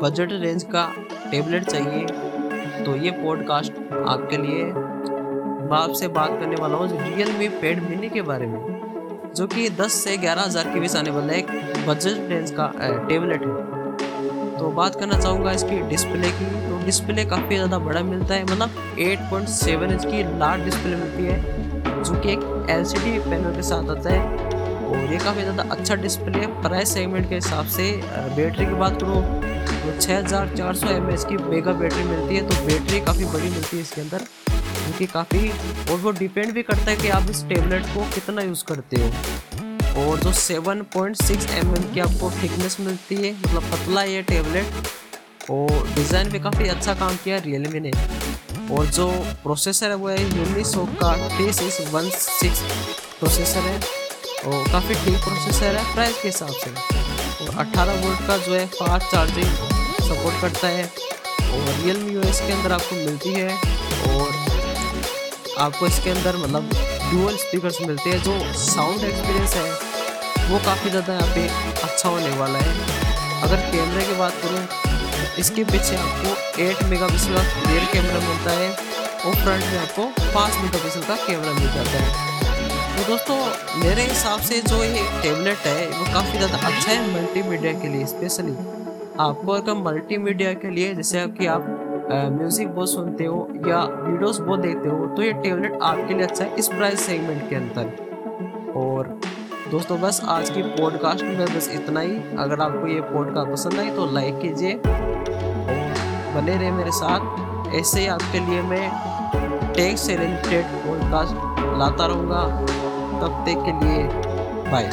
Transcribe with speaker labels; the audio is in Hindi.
Speaker 1: बजट रेंज का टेबलेट चाहिए तो ये पॉडकास्ट आपके लिए मैं आपसे बात करने वाला हूँ रियल मी पेड मिनी के बारे में, जो कि 10 से ग्यारह हज़ार के बीच आने वाला एक बजट रेंज का टेबलेट है। तो बात करना चाहूँगा इसकी डिस्प्ले की तो डिस्प्ले काफ़ी ज़्यादा बड़ा मिलता है मतलब 8.7 इंच की लार्ज डिस्प्ले मिलती है, जो कि एक एलसीडी पैनल के साथ आता है। और ये काफ़ी ज़्यादा अच्छा डिस्प्ले है प्राइस सेगमेंट के हिसाब से बैटरी की बात करूँ तो छः हज़ार चार सौ एम की मेगा बैटरी मिलती है तो बैटरी काफ़ी बड़ी मिलती है इसके अंदर क्योंकि काफ़ी, और वो डिपेंड भी करता है कि आप इस टेबलेट को कितना यूज़ करते हो। और जो 7.6 पॉइंट mm की आपको थिकनेस मिलती है मतलब पतला ये टेबलेट और डिज़ाइन भी काफ़ी अच्छा काम किया रियलमी ने। और जो प्रोसेसर है, वो है यूनिसो का T six one six processor है, और काफ़ी ठीक प्रोसेसर है प्राइस के हिसाब से। और 18 वोल्ट का जो है फास्ट चार्जिंग सपोर्ट करता है। और रियल मी के अंदर आपको मिलती है। और आपको इसके अंदर मतलब डुअल स्पीकर्स मिलते हैं, जो साउंड एक्सपीरियंस है, वो काफ़ी ज़्यादा यहाँ पे अच्छा होने वाला है। अगर कैमरे की बात करूँ, इसके पीछे आपको 8 मेगापिक्सल का रियर कैमरा मिलता है और फ्रंट में आपको 5 मेगापिक्सल का कैमरा मिल जाता है। तो दोस्तों, मेरे हिसाब से जो ये टेबलेट है, वो काफ़ी ज़्यादा अच्छा है मल्टीमीडिया के लिए स्पेशली आपको अगर मल्टीमीडिया के लिए, जैसे कि आप म्यूज़िक बहुत सुनते हो या वीडियोस बहुत देखते हो तो ये टेबलेट आपके लिए अच्छा है इस प्राइस सेगमेंट के अंदर। और दोस्तों, बस आज की पॉडकास्ट में बस इतना ही। अगर आपको ये पॉडकास्ट पसंद आई तो लाइक कीजिए। बने रहे मेरे साथ। ऐसे ही आपके लिए मैं टेक से रिलेटेड पॉडकास्ट लाता रहूँगा। तब तक के लिए बाय